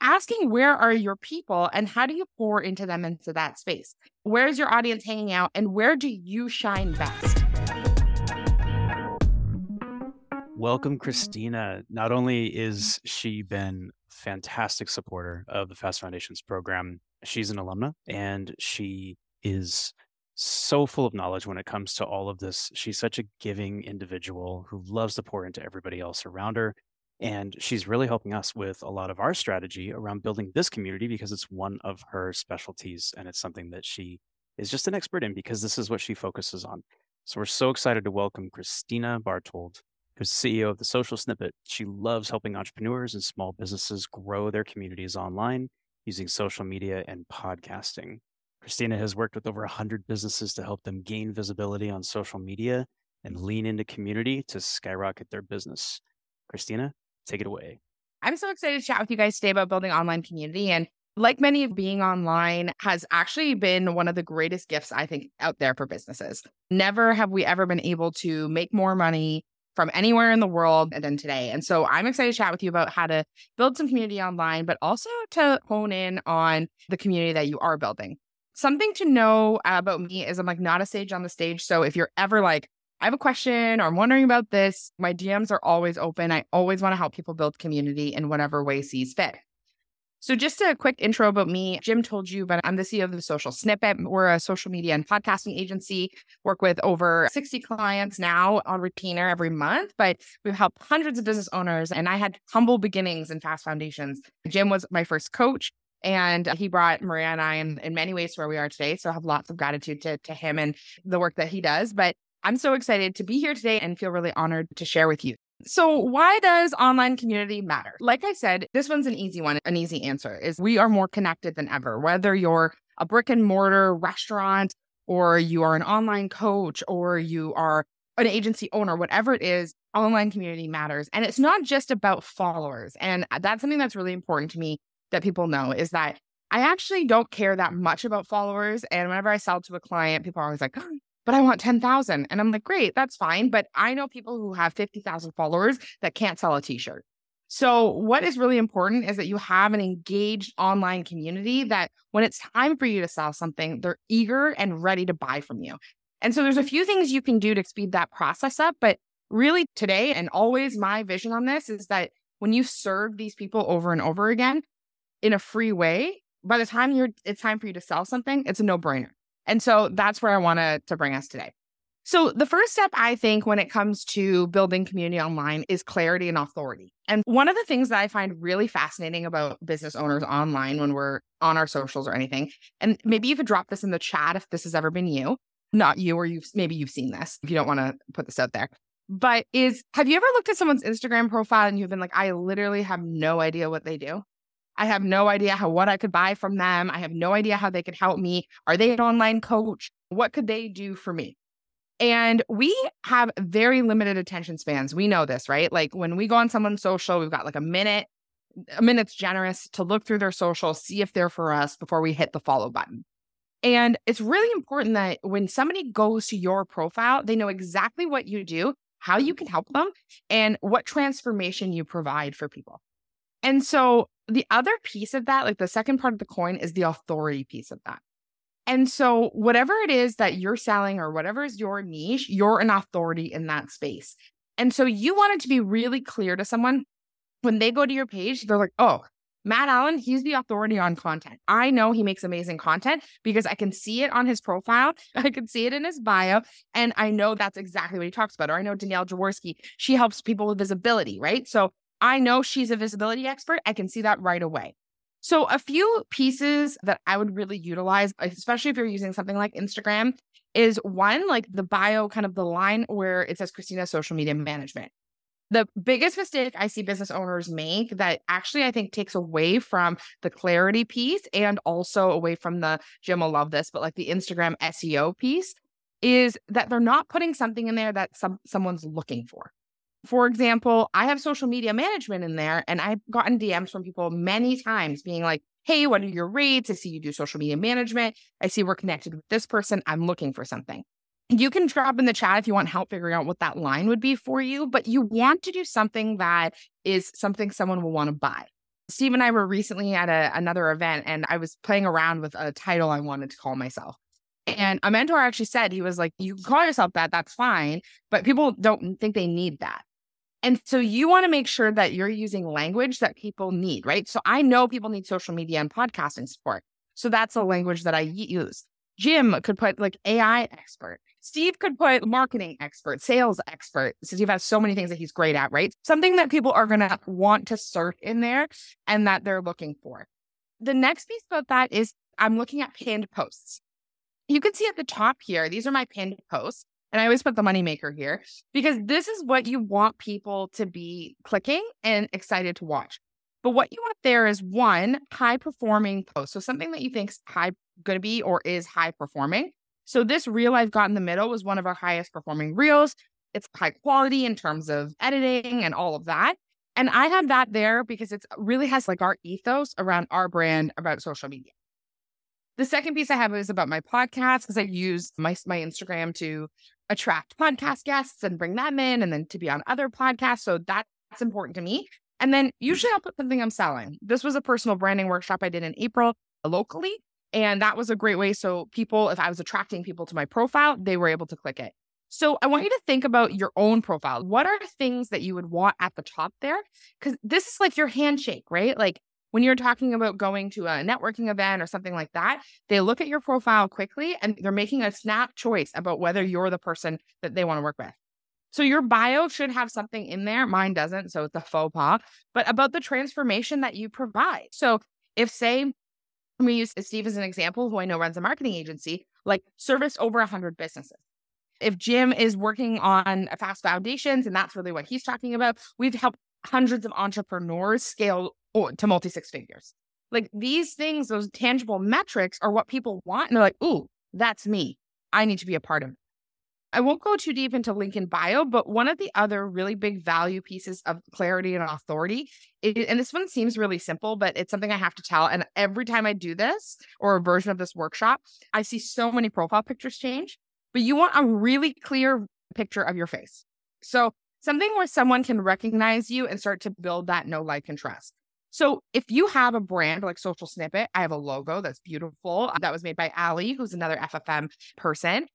asking where are your people and how do you pour into them into that space? Where's your audience hanging out and where do you shine best? Welcome, Kristina. Not only is she been fantastic supporter of the Fast Foundations program, she's an alumna and she is so full of knowledge when it comes to all of this. She's such a giving individual who loves to pour into everybody else around her. And she's really helping us with a lot of our strategy around building this community because it's one of her specialties and it's something that she is just an expert in because this is what she focuses on. So we're so excited to welcome Kristina Bartold, who's CEO of the Social Snippet. She loves helping entrepreneurs and small businesses grow their communities online using social media and podcasting. Kristina has worked with over 100 businesses to help them gain visibility on social media and lean into community to skyrocket their business. Kristina, Take it away. I'm so excited to chat with you guys today about building online community. And like many of being online has actually been one of the greatest gifts I think out there for businesses. Never have we ever been able to make more money from anywhere in the world than today. And so I'm excited to chat with you about how to build some community online, but also to hone in on the community that you are building. Something to know about me is I'm like not a sage on the stage. So if you're ever like, I have a question or I'm wondering about this. My DMs are always open. I always want to help people build community in whatever way sees fit. So, just a quick intro about me. Jim told you, but I'm the CEO of the Social Snippet. We're a social media and podcasting agency, work with over 60 clients now on retainer every month, but we've helped hundreds of business owners. And I had humble beginnings in Fast Foundations. Jim was my first coach. And he brought Maria and I in, in many ways to where we are today. So I have lots of gratitude to, to him and the work that he does. But I'm so excited to be here today and feel really honored to share with you. So, why does online community matter? Like I said, this one's an easy one. An easy answer is we are more connected than ever. Whether you're a brick and mortar restaurant, or you are an online coach, or you are an agency owner, whatever it is, online community matters. And it's not just about followers. And uh, that's something that's really important to me that people know is that I actually don't care that much about followers. And whenever I sell to a client, people are always like, oh, but I want 10,000. And I'm like, great, that's fine. But I know people who have 50,000 followers that can't sell a t shirt. So, what is really important is that you have an engaged online community that when it's time for you to sell something, they're eager and ready to buy from you. And so, there's a few things you can do to speed that process up. But really, today and always, my vision on this is that when you serve these people over and over again in a free way, by the time you're it's time for you to sell something, it's a no brainer. And so that's where I wanted to bring us today. So, the first step I think when it comes to building community online is clarity and authority. And one of the things that I find really fascinating about business owners online when we're on our socials or anything, and maybe you could drop this in the chat if this has ever been you, not you, or you've maybe you've seen this if you don't want to put this out there. But is have you ever looked at someone's Instagram profile and you've been like, I literally have no idea what they do? I have no idea how what I could buy from them. I have no idea how they could help me. Are they an online coach? What could they do for me? And we have very limited attention spans. We know this, right? Like when we go on someone's social, we've got like a minute, a minute's generous to look through their social, see if they're for us before we hit the follow button. And it's really important that when somebody goes to your profile, they know exactly what you do, how you can help them, and what transformation you provide for people. And so the other piece of that, like the second part of the coin, is the authority piece of that. And so, whatever it is that you're selling or whatever is your niche, you're an authority in that space. And so, you want it to be really clear to someone when they go to your page, they're like, oh, Matt Allen, he's the authority on content. I know he makes amazing content because I can see it on his profile. I can see it in his bio. And I know that's exactly what he talks about. Or I know Danielle Jaworski, she helps people with visibility, right? So I know she's a visibility expert. I can see that right away. So, a few pieces that I would really utilize, especially if you're using something like Instagram, is one, like the bio, kind of the line where it says Kristina Social Media Management. The biggest mistake I see business owners make that actually I think takes away from the clarity piece and also away from the Jim will love this, but like the Instagram SEO piece is that they're not putting something in there that some someone's looking for. For example, I have social media management in there, and I've gotten DMs from people many times being like, Hey, what are your rates? I see you do social media management. I see we're connected with this person. I'm looking for something. You can drop in the chat if you want help figuring out what that line would be for you, but you want to do something that is something someone will want to buy. Steve and I were recently at a, another event and I was playing around with a title I wanted to call myself. And a mentor actually said, he was like, you can call yourself that, that's fine. But people don't think they need that. And so you want to make sure that you're using language that people need, right? So I know people need social media and podcasting support. So that's a language that I use. Jim could put like AI expert. Steve could put marketing expert, sales expert. Steve has so many things that he's great at, right? Something that people are going to want to search in there and that they're looking for. The next piece about that is I'm looking at pinned posts. You can see at the top here, these are my pinned posts. And I always put the moneymaker here because this is what you want people to be clicking and excited to watch. But what you want there is one high performing post. So something that you think is high going to be or is high performing. So this reel I've got in the middle was one of our highest performing reels. It's high quality in terms of editing and all of that. And I have that there because it really has like our ethos around our brand about social media. The second piece I have is about my podcast because I mm-hmm. use my, my Instagram to attract podcast guests and bring them in and then to be on other podcasts. So that's important to me. And then mm-hmm. usually I'll put something I'm selling. This was a personal branding workshop I did in April locally. And that was a great way. So people, if I was attracting people to my profile, they were able to click it. So I want you to think about your own profile. What are things that you would want at the top there? Because this is like your handshake, right? Like when you're talking about going to a networking event or something like that, they look at your profile quickly and they're making a snap choice about whether you're the person that they want to work with. So your bio should have something in there. Mine doesn't, so it's a faux pas, but about the transformation that you provide. So if say we use Steve as an example, who I know runs a marketing agency, like service over 100 businesses. If Jim is working on fast foundations, and that's really what he's talking about, we've helped hundreds of entrepreneurs scale to multi six figures. Like these things, those tangible metrics are what people want. And they're like, ooh, that's me. I need to be a part of it. I won't go too deep into LinkedIn bio, but one of the other really big value pieces of clarity and authority, is, and this one seems really simple, but it's something I have to tell. And every time I do this or a version of this workshop, I see so many profile pictures change, but you want a really clear picture of your face. So something where someone can recognize you and start to build that know, like, and trust. So if you have a brand like Social Snippet, I have a logo that's beautiful. That was made by Ali, who's another FFM person.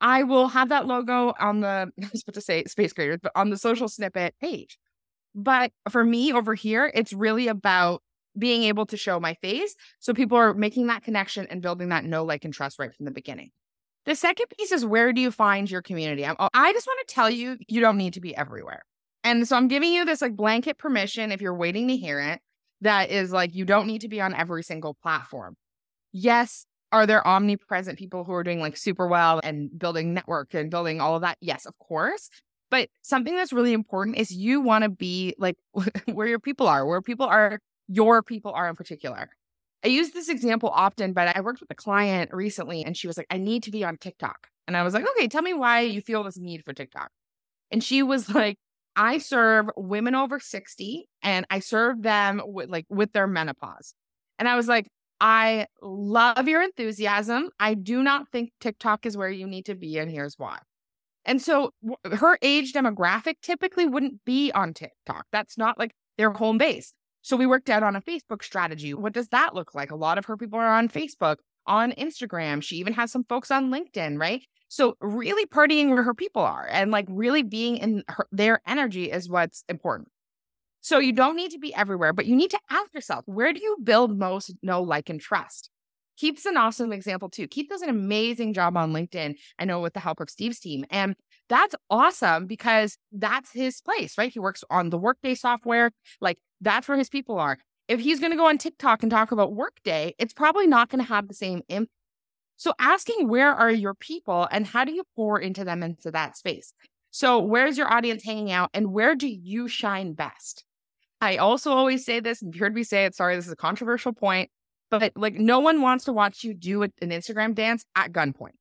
I will have that logo on the, I was about to say space graders, but on the social snippet page. But for me over here, it's really about being able to show my face. So people are making that connection and building that know, like, and trust right from the beginning. The second piece is where do you find your community? I, oh, I just want to tell you, you don't need to be everywhere. And so I'm giving you this like blanket permission if you're waiting to hear it, that is like, you don't need to be on every single platform. Yes, are there omnipresent people who are doing like super well and building network and building all of that? Yes, of course. But something that's really important is you want to be like where your people are, where people are, your people are in particular. I use this example often, but I worked with a client recently and she was like, I need to be on TikTok. And I was like, okay, tell me why you feel this need for TikTok. And she was like, I serve women over 60 and I serve them with like with their menopause. And I was like, I love your enthusiasm. I do not think TikTok is where you need to be, and here's why. And so her age demographic typically wouldn't be on TikTok. That's not like their home base. So we worked out on a Facebook strategy. What does that look like? A lot of her people are on Facebook, on Instagram. She even has some folks on LinkedIn, right? So really partying where her people are and like really being in her, their energy is what's important. So you don't need to be everywhere, but you need to ask yourself, where do you build most know, like, and trust? Keith's an awesome example too. Keith does an amazing job on LinkedIn. I know with the help of Steve's team. And that's awesome because that's his place, right? He works on the Workday software. Like that's where his people are. If he's going to go on TikTok and talk about Workday, it's probably not going to have the same impact. So asking where are your people and how do you pour into them into that space? So where's your audience hanging out and where do you shine best? I also always say this, and you heard me say it. Sorry, this is a controversial point, but like no one wants to watch you do an Instagram dance at gunpoint.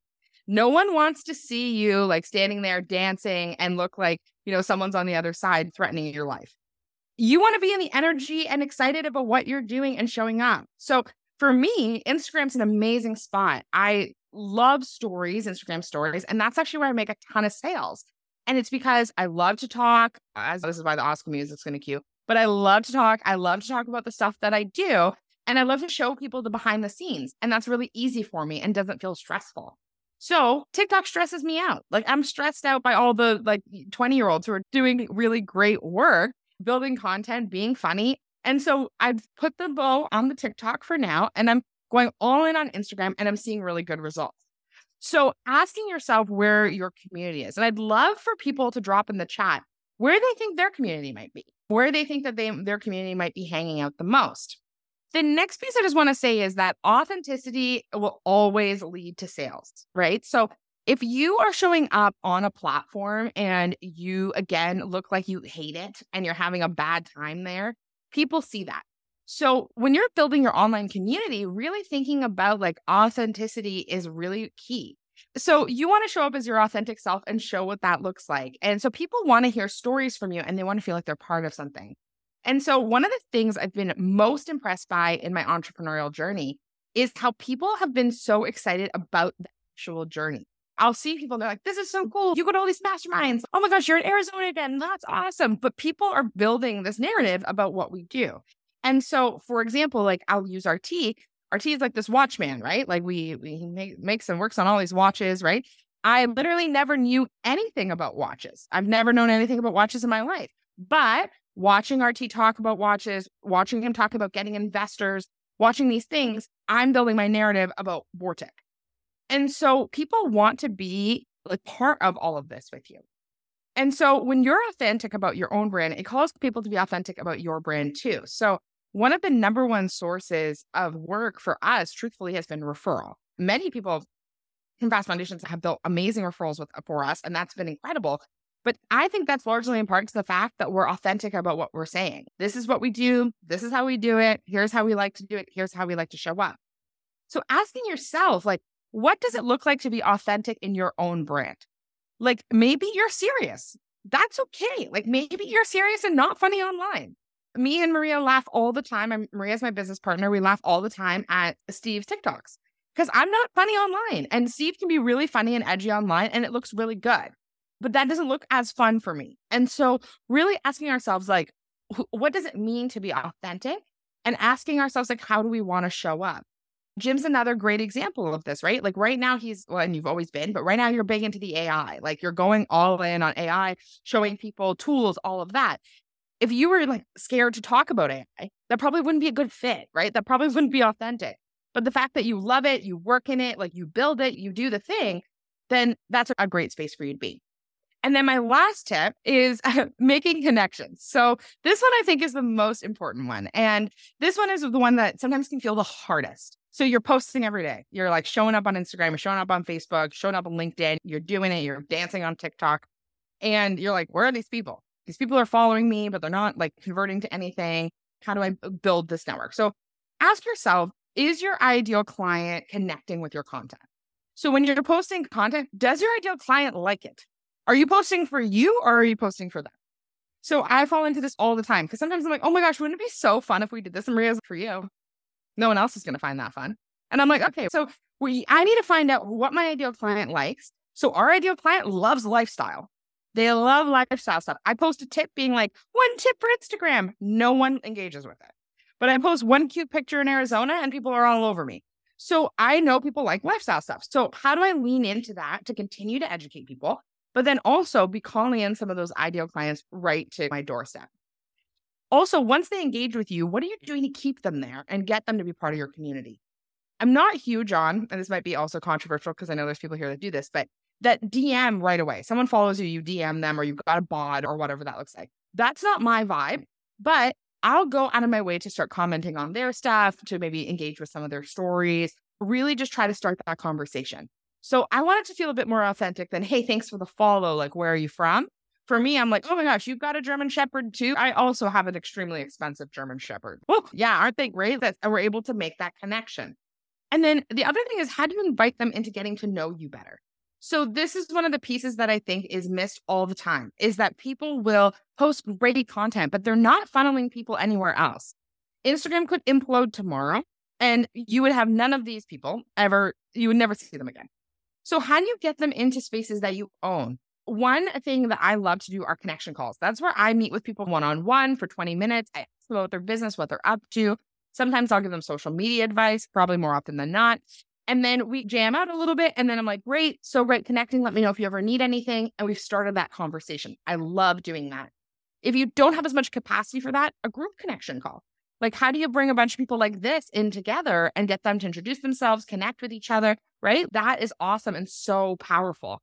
No one wants to see you like standing there dancing and look like, you know, someone's on the other side threatening your life. You want to be in the energy and excited about what you're doing and showing up. So for me, Instagram's an amazing spot. I love stories, Instagram stories, and that's actually where I make a ton of sales. And it's because I love to talk, as this is why the Oscar music's going to cue. but I love to talk. I love to talk about the stuff that I do. And I love to show people the behind the scenes. And that's really easy for me and doesn't feel stressful. So TikTok stresses me out. Like I'm stressed out by all the like 20 year olds who are doing really great work, building content, being funny. And so I've put the bow on the TikTok for now and I'm going all in on Instagram and I'm seeing really good results. So asking yourself where your community is. And I'd love for people to drop in the chat where they think their community might be, where they think that they their community might be hanging out the most. The next piece I just want to say is that authenticity will always lead to sales, right? So if you are showing up on a platform and you again look like you hate it and you're having a bad time there, people see that. So when you're building your online community, really thinking about like authenticity is really key. So you want to show up as your authentic self and show what that looks like. And so people want to hear stories from you and they want to feel like they're part of something. And so, one of the things I've been most impressed by in my entrepreneurial journey is how people have been so excited about the actual journey. I'll see people, they're like, this is so cool. You go to all these masterminds. Oh my gosh, you're in Arizona again. That's awesome. But people are building this narrative about what we do. And so, for example, like I'll use RT. RT is like this watchman, right? Like we we make, makes and works on all these watches, right? I literally never knew anything about watches. I've never known anything about watches in my life. But watching RT talk about watches, watching him talk about getting investors, watching these things, I'm building my narrative about Vortic. And so people want to be like part of all of this with you. And so when you're authentic about your own brand, it calls people to be authentic about your brand too. So one of the number one sources of work for us, truthfully, has been referral. Many people in Fast Foundations have built amazing referrals with for us, and that's been incredible. But I think that's largely in part to the fact that we're authentic about what we're saying. This is what we do. This is how we do it. Here's how we like to do it. Here's how we like to show up. So asking yourself, like, what does it look like to be authentic in your own brand? Like, maybe you're serious. That's okay. Like, maybe you're serious and not funny online. Me and Maria laugh all the time. I'm, Maria's my business partner. We laugh all the time at Steve's TikToks because I'm not funny online. And Steve can be really funny and edgy online, and it looks really good but that doesn't look as fun for me. And so, really asking ourselves, like, what does it mean to be authentic? And asking ourselves, like, how do we want to show up? Jim's another great example of this, right? Like, right now, he's, well, and you've always been, but right now, you're big into the AI. Like, you're going all in on AI, showing people tools, all of that. If you were like scared to talk about AI, that probably wouldn't be a good fit, right? That probably wouldn't be authentic. But the fact that you love it, you work in it, like you build it, you do the thing, then that's a great space for you to be. And then my last tip is making connections. So this one I think is the most important one. And this one is the one that sometimes can feel the hardest. So you're posting every day. You're like showing up on Instagram, you're showing up on Facebook, showing up on LinkedIn, you're doing it, you're dancing on TikTok. And you're like, where are these people? These people are following me, but they're not like converting to anything. How do I build this network? So ask yourself, is your ideal client connecting with your content? So when you're posting content, does your ideal client like it? Are you posting for you or are you posting for them? So I fall into this all the time because sometimes I'm like, oh my gosh, wouldn't it be so fun if we did this? And Maria's for you. No one else is going to find that fun. And I'm like, okay, so we, I need to find out what my ideal client likes. So our ideal client loves lifestyle. They love lifestyle stuff. I post a tip being like, one tip for Instagram. No one engages with it. But I post one cute picture in Arizona and people are all over me. So I know people like lifestyle stuff. So how do I lean into that to continue to educate people? but then also be calling in some of those ideal clients right to my doorstep. Also, once they engage with you, what are you doing to keep them there and get them to be part of your community? I'm not huge on, and this might be also controversial because I know there's people here that do this, but that DM right away. Someone follows you, you DM them, or you've got a bot or whatever that looks like. That's not my vibe, but I'll go out of my way to start commenting on their stuff, to maybe engage with some of their stories, really just try to start that conversation. So I wanted to feel a bit more authentic than, hey, thanks for the follow. Like, where are you from? For me, I'm like, oh my gosh, you've got a German Shepherd too. I also have an extremely expensive German Shepherd. Well, yeah, aren't they great that we're able to make that connection? And then the other thing is, how do you invite them into getting to know you better? So this is one of the pieces that I think is missed all the time is that people will post great content, but they're not funneling people anywhere else. Instagram could implode tomorrow and you would have none of these people ever, you would never see them again. So, how do you get them into spaces that you own? One thing that I love to do are connection calls. That's where I meet with people one on one for 20 minutes. I ask them about their business, what they're up to. Sometimes I'll give them social media advice, probably more often than not. And then we jam out a little bit. And then I'm like, great. So great connecting. Let me know if you ever need anything. And we've started that conversation. I love doing that. If you don't have as much capacity for that, a group connection call. Like, how do you bring a bunch of people like this in together and get them to introduce themselves, connect with each other? Right? That is awesome and so powerful.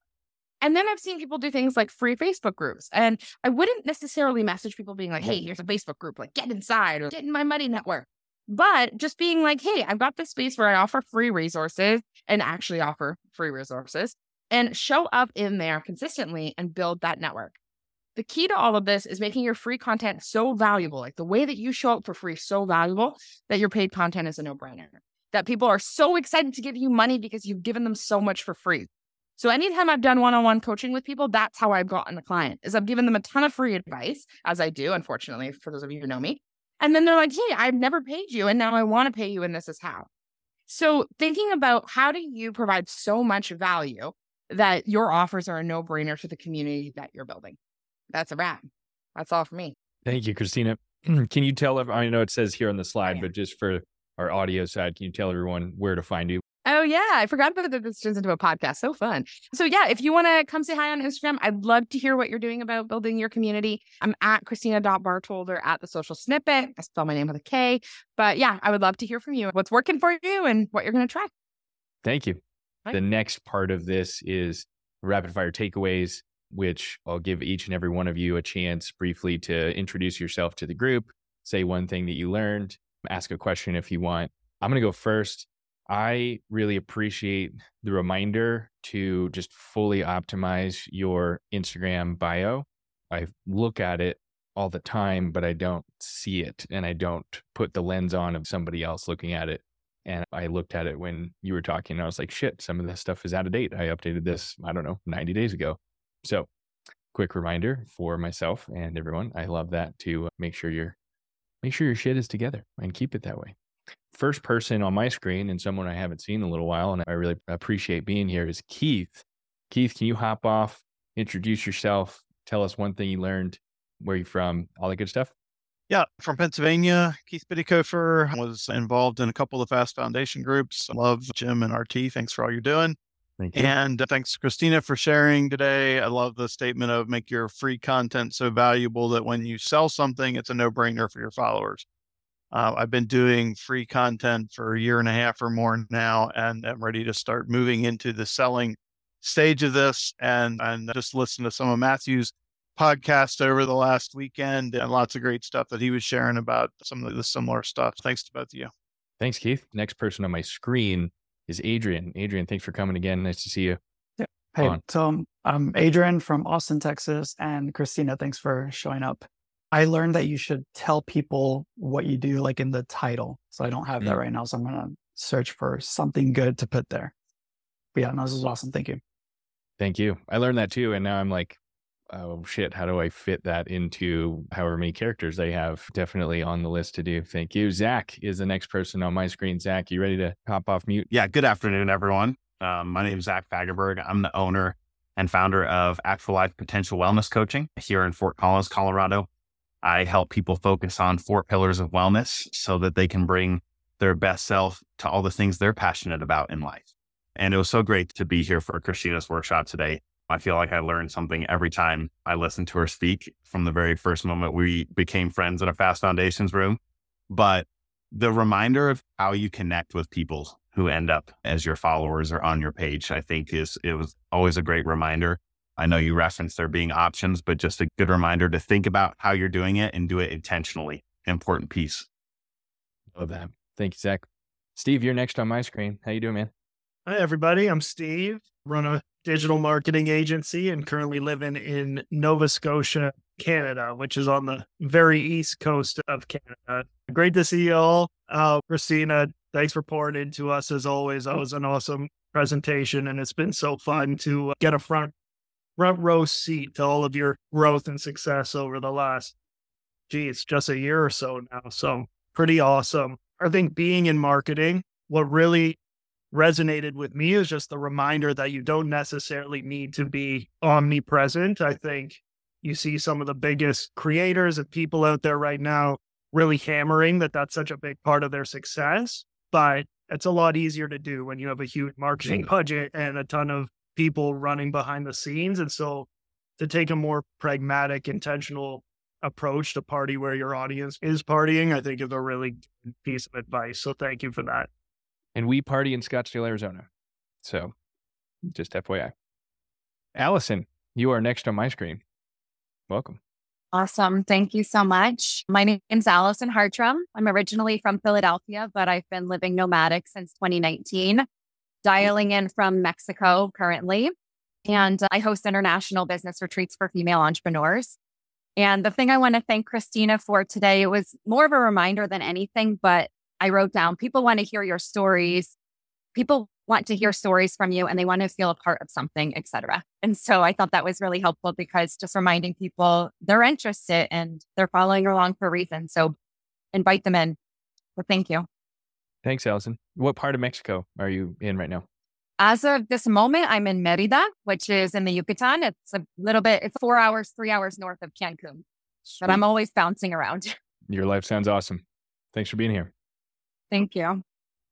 And then I've seen people do things like free Facebook groups. And I wouldn't necessarily message people being like, hey, here's a Facebook group, like get inside or get in my money network. But just being like, hey, I've got this space where I offer free resources and actually offer free resources and show up in there consistently and build that network. The key to all of this is making your free content so valuable, like the way that you show up for free, so valuable that your paid content is a no brainer. That people are so excited to give you money because you've given them so much for free. So anytime I've done one-on-one coaching with people, that's how I've gotten a client. Is I've given them a ton of free advice, as I do, unfortunately, for those of you who know me. And then they're like, "Hey, I've never paid you, and now I want to pay you, and this is how." So thinking about how do you provide so much value that your offers are a no-brainer to the community that you're building. That's a wrap. That's all for me. Thank you, Kristina. Can you tell? I know it says here on the oh, slide, but just for our audio side, can you tell everyone where to find you? Oh yeah, I forgot about that. This turns into a podcast. So fun. So yeah, if you want to come say hi on Instagram, I'd love to hear what you're doing about building your community. I'm at Kristina.Bartold at the social snippet. I spell my name with a K. But yeah, I would love to hear from you. What's working for you and what you're going to try. Thank you. Right. The next part of this is rapid fire takeaways, which I'll give each and every one of you a chance briefly to introduce yourself to the group, say one thing that you learned, ask a question if you want. I'm going to go first. I really appreciate the reminder to just fully optimize your Instagram bio. I look at it all the time, but I don't see it and I don't put the lens on of somebody else looking at it. And I looked at it when you were talking and I was like, shit, some of this stuff is out of date. I updated this, I don't know, 90 days ago. So, quick reminder for myself and everyone. I love that to make sure your make sure your shit is together and keep it that way first person on my screen and someone I haven't seen in a little while, and I really appreciate being here, is Keith. Keith, can you hop off, introduce yourself, tell us one thing you learned, where you're from, all that good stuff? Yeah, from Pennsylvania. Keith Biddikofer was involved in a couple of Fast Foundation groups. Love Jim and RT. Thanks for all you're doing. Thank you. And uh, thanks, Kristina, for sharing today. I love the statement of make your free content so valuable that when you sell something, it's a no brainer for your followers. Uh, I've been doing free content for a year and a half or more now, and I'm ready to start moving into the selling stage of this. And and just listen to some of Matthew's podcast over the last weekend, and lots of great stuff that he was sharing about some of the similar stuff. Thanks to both of you. Thanks, Keith. Next person on my screen is Adrian. Adrian, thanks for coming again. Nice to see you. Yeah. Hey, so um, I'm Adrian from Austin, Texas, and Kristina, thanks for showing up. I learned that you should tell people what you do, like in the title. So I don't have that mm. right now. So I'm going to search for something good to put there. But yeah, no, this is awesome. Thank you. Thank you. I learned that too. And now I'm like, oh shit, how do I fit that into however many characters they have? Definitely on the list to do. Thank you. Zach is the next person on my screen. Zach, you ready to hop off mute? Yeah. Good afternoon, everyone. Um, my name is Zach Fagerberg. I'm the owner and founder of Actual Life Potential Wellness Coaching here in Fort Collins, Colorado. I help people focus on four pillars of wellness so that they can bring their best self to all the things they're passionate about in life. And it was so great to be here for Kristina's workshop today. I feel like I learned something every time I listened to her speak from the very first moment we became friends in a Fast Foundations room. But the reminder of how you connect with people who end up as your followers or on your page, I think is it was always a great reminder. I know you referenced there being options, but just a good reminder to think about how you're doing it and do it intentionally. Important piece. Love that. Thank you, Zach. Steve, you're next on my screen. How you doing, man? Hi, everybody. I'm Steve. Run a digital marketing agency and currently living in Nova Scotia, Canada, which is on the very east coast of Canada. Great to see you all. Uh, Kristina, thanks for pouring into us as always. That was an awesome presentation, and it's been so fun to get a front front row seat to all of your growth and success over the last, gee, it's just a year or so now. So pretty awesome. I think being in marketing, what really resonated with me is just the reminder that you don't necessarily need to be omnipresent. I think you see some of the biggest creators and people out there right now really hammering that that's such a big part of their success. But it's a lot easier to do when you have a huge marketing budget and a ton of people running behind the scenes. And so to take a more pragmatic, intentional approach to party where your audience is partying, I think is a really good piece of advice. So thank you for that. And we party in Scottsdale, Arizona. So just FYI. Allison, you are next on my screen. Welcome. Awesome. Thank you so much. My name is Allison Hartram. I'm originally from Philadelphia, but I've been living nomadic since 2019, Mm-hmm. dialing in from Mexico currently. And uh, I host international business retreats for female entrepreneurs. And the thing I want to thank Kristina for today, it was more of a reminder than anything, but I wrote down people want to hear your stories. People want to hear stories from you and they want to feel a part of something, etc. And so I thought that was really helpful because just reminding people they're interested and they're following along for a reason. So invite them in. So thank you. Thanks, Allison. What part of Mexico are you in right now? As of this moment, I'm in Merida, which is in the Yucatan. It's a little bit, it's four hours, three hours north of Cancun. Sweet. But I'm always bouncing around. Your life sounds awesome. Thanks for being here. Thank you.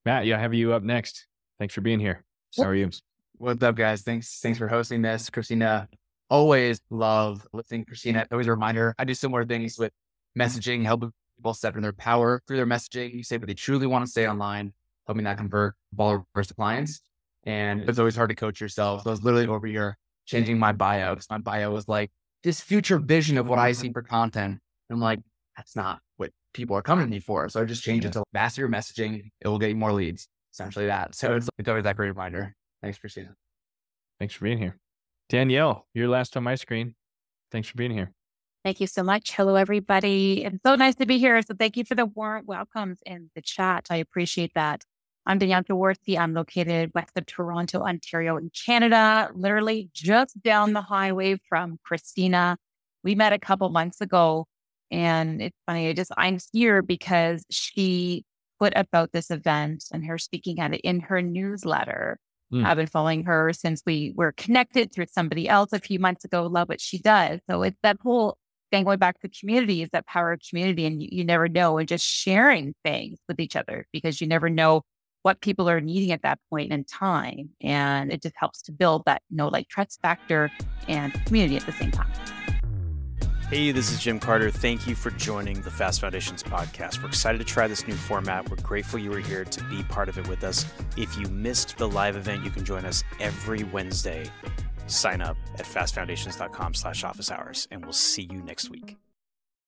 Matt, yeah, have you up next. Thanks for being here. How are you? What's up, guys? Thanks. Thanks for hosting this. Kristina, always love listening. Kristina, always a reminder. I do similar things with messaging, helping people step in their power through their messaging. You say what they truly want to say online, helping that convert followers to clients. And it's always hard to coach yourself. So I was literally over here changing my bio because my bio was like this future vision of what I see for content. And I'm like, that's not what people are coming to me for. So I just changed it to master your messaging. It will get you more leads essentially that. So it's, it's always that great reminder. Thanks, Kristina. Thanks for being here. Danielle, you're last on my screen. Thanks for being here. Thank you so much. Hello, everybody. It's so nice to be here. So thank you for the warm welcomes in the chat. I appreciate that. I'm Danielle Jaworski. I'm located west of Toronto, Ontario, in Canada, literally just down the highway from Kristina. We met a couple months ago. And it's funny, I just I'm here because she put about this event and her speaking at it in her newsletter. Mm. I've been following her since we were connected through somebody else a few months ago. Love what she does. So it's that whole thing going back to community is that power of community. And you, you never know, and just sharing things with each other because you never know what people are needing at that point in time. And it just helps to build that, you know, like trust factor and community at the same time. Hey, this is Jim Carter. Thank you for joining the Fast Foundations podcast. We're excited to try this new format. We're grateful you were here to be part of it with us. If you missed the live event, you can join us every Wednesday. Sign up at fastfoundations.com slash office hours, and we'll see you next week.